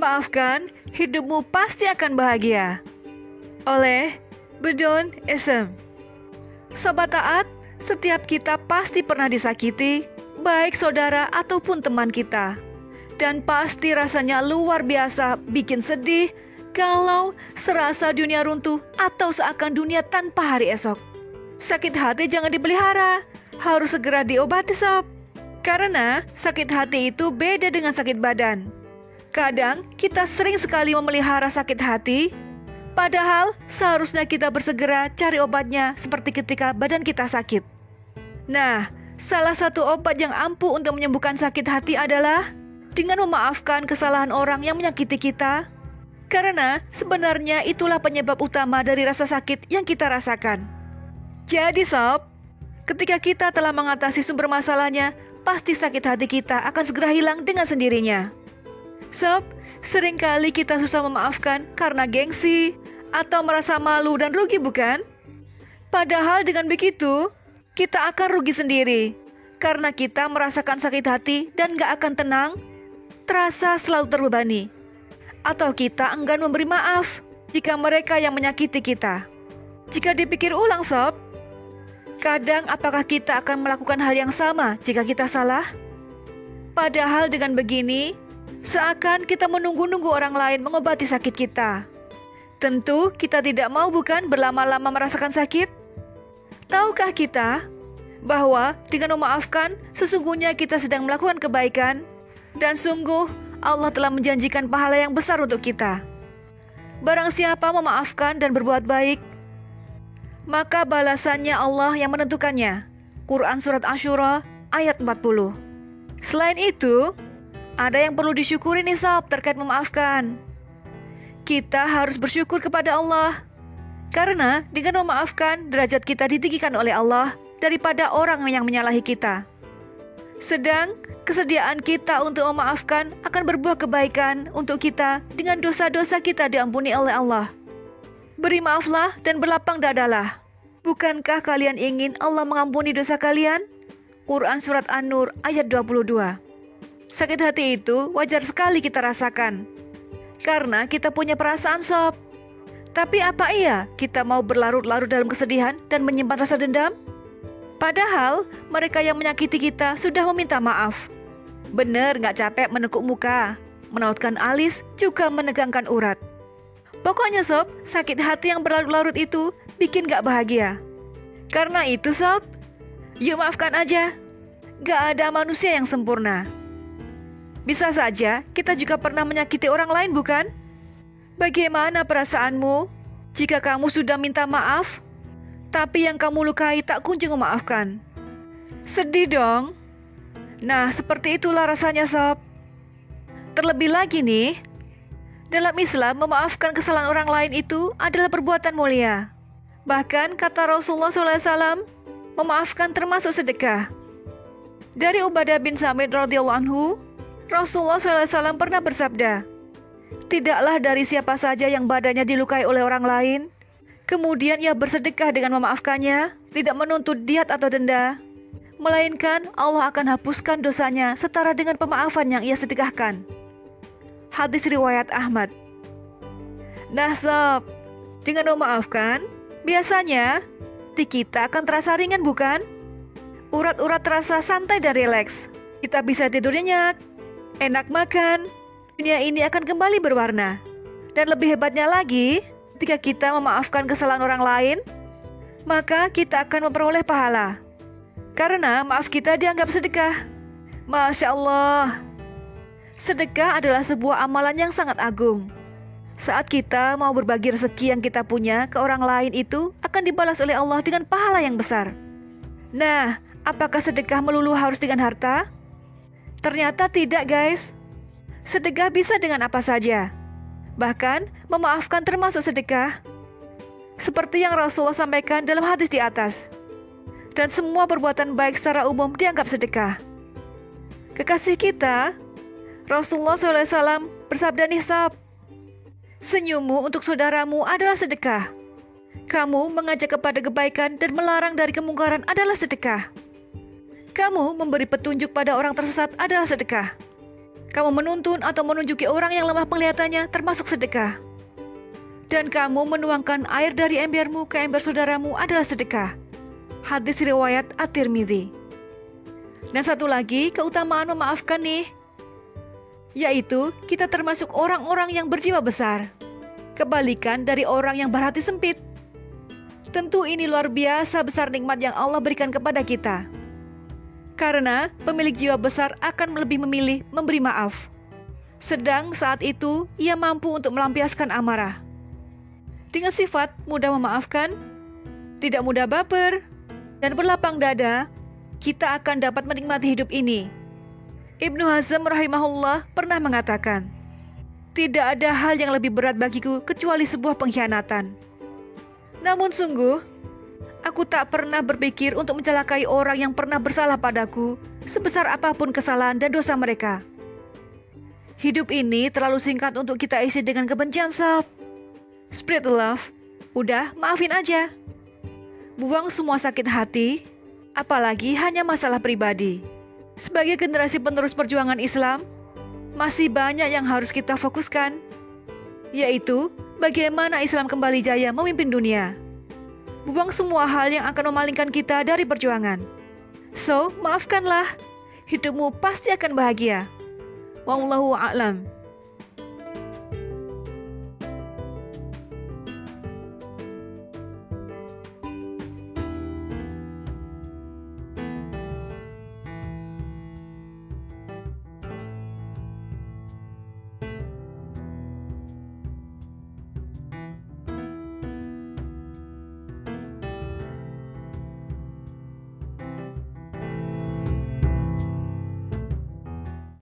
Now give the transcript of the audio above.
Maafkan, hidupmu pasti akan bahagia. Oleh Bedon Esem. Sobat taat, setiap kita pasti pernah disakiti, baik saudara ataupun teman kita. Dan pasti rasanya luar biasa bikin sedih kalau serasa dunia runtuh atau seakan dunia tanpa hari esok. Sakit hati jangan dipelihara, harus segera diobati sob. Karena sakit hati itu beda dengan sakit badan. Kadang kita sering sekali memelihara sakit hati, padahal seharusnya kita bersegera cari obatnya seperti ketika badan kita sakit. Nah, salah satu obat yang ampuh untuk menyembuhkan sakit hati adalah dengan memaafkan kesalahan orang yang menyakiti kita. Karena sebenarnya itulah penyebab utama dari rasa sakit yang kita rasakan. Jadi sob, ketika kita telah mengatasi sumber masalahnya, pasti sakit hati kita akan segera hilang dengan sendirinya. Sob, sering kali kita susah memaafkan karena gengsi atau merasa malu dan rugi bukan? Padahal dengan begitu, kita akan rugi sendiri karena kita merasakan sakit hati dan gak akan tenang, terasa selalu terbebani. Atau kita enggan memberi maaf jika mereka yang menyakiti kita. Jika dipikir ulang sob, Kadang apakah kita akan melakukan hal yang sama jika kita salah? Padahal dengan begini, seakan kita menunggu-nunggu orang lain mengobati sakit kita. Tentu kita tidak mau bukan berlama-lama merasakan sakit? Tahukah kita bahwa dengan memaafkan sesungguhnya kita sedang melakukan kebaikan dan sungguh Allah telah menjanjikan pahala yang besar untuk kita. Barang siapa memaafkan dan berbuat baik, maka balasannya Allah yang menentukannya. Quran Surat Ashura ayat 40 Selain itu, ada yang perlu disyukuri nih sob terkait memaafkan. Kita harus bersyukur kepada Allah. Karena dengan memaafkan, derajat kita ditinggikan oleh Allah daripada orang yang menyalahi kita. Sedang kesediaan kita untuk memaafkan akan berbuah kebaikan untuk kita dengan dosa-dosa kita diampuni oleh Allah. Beri maaflah dan berlapang dadalah. Bukankah kalian ingin Allah mengampuni dosa kalian? Quran Surat An-Nur ayat 22 Sakit hati itu wajar sekali kita rasakan. Karena kita punya perasaan sob. Tapi apa iya kita mau berlarut-larut dalam kesedihan dan menyimpan rasa dendam? Padahal mereka yang menyakiti kita sudah meminta maaf. Bener nggak capek menekuk muka, menautkan alis, juga menegangkan urat. Pokoknya sob, sakit hati yang berlarut-larut itu bikin gak bahagia. Karena itu sob, yuk maafkan aja. Gak ada manusia yang sempurna. Bisa saja kita juga pernah menyakiti orang lain bukan? Bagaimana perasaanmu jika kamu sudah minta maaf, tapi yang kamu lukai tak kunjung memaafkan? Sedih dong. Nah, seperti itulah rasanya sob. Terlebih lagi nih, dalam Islam, memaafkan kesalahan orang lain itu adalah perbuatan mulia. Bahkan kata Rasulullah SAW, memaafkan termasuk sedekah. Dari Ubadah bin Samit radhiyallahu anhu, Rasulullah SAW pernah bersabda, Tidaklah dari siapa saja yang badannya dilukai oleh orang lain, kemudian ia bersedekah dengan memaafkannya, tidak menuntut diat atau denda, melainkan Allah akan hapuskan dosanya setara dengan pemaafan yang ia sedekahkan. Hadis riwayat Ahmad. Nah sob, dengan memaafkan, biasanya di kita akan terasa ringan bukan? Urat-urat terasa santai dan rileks. Kita bisa tidur nyenyak, enak makan, dunia ini akan kembali berwarna. Dan lebih hebatnya lagi, ketika kita memaafkan kesalahan orang lain, maka kita akan memperoleh pahala. Karena maaf kita dianggap sedekah. Masya Allah, Sedekah adalah sebuah amalan yang sangat agung. Saat kita mau berbagi rezeki yang kita punya ke orang lain itu akan dibalas oleh Allah dengan pahala yang besar. Nah, apakah sedekah melulu harus dengan harta? Ternyata tidak, guys. Sedekah bisa dengan apa saja. Bahkan, memaafkan termasuk sedekah. Seperti yang Rasulullah sampaikan dalam hadis di atas. Dan semua perbuatan baik secara umum dianggap sedekah. Kekasih kita, Rasulullah SAW bersabda nisab, Senyummu untuk saudaramu adalah sedekah. Kamu mengajak kepada kebaikan dan melarang dari kemungkaran adalah sedekah. Kamu memberi petunjuk pada orang tersesat adalah sedekah. Kamu menuntun atau menunjuki orang yang lemah penglihatannya termasuk sedekah. Dan kamu menuangkan air dari embermu ke ember saudaramu adalah sedekah. Hadis riwayat At-Tirmidzi. Dan satu lagi keutamaan memaafkan nih, yaitu kita termasuk orang-orang yang berjiwa besar. Kebalikan dari orang yang berhati sempit. Tentu ini luar biasa besar nikmat yang Allah berikan kepada kita. Karena pemilik jiwa besar akan lebih memilih memberi maaf. Sedang saat itu ia mampu untuk melampiaskan amarah. Dengan sifat mudah memaafkan, tidak mudah baper, dan berlapang dada, kita akan dapat menikmati hidup ini. Ibnu Hazm rahimahullah pernah mengatakan, tidak ada hal yang lebih berat bagiku kecuali sebuah pengkhianatan. Namun sungguh, aku tak pernah berpikir untuk mencelakai orang yang pernah bersalah padaku, sebesar apa pun kesalahan dan dosa mereka. Hidup ini terlalu singkat untuk kita isi dengan kebencian sob. Spread love, udah maafin aja. Buang semua sakit hati, apalagi hanya masalah pribadi. Sebagai generasi penerus perjuangan Islam, masih banyak yang harus kita fokuskan, yaitu bagaimana Islam kembali jaya memimpin dunia. Buang semua hal yang akan memalingkan kita dari perjuangan. So, maafkanlah. Hidupmu pasti akan bahagia. Wallahu a'lam.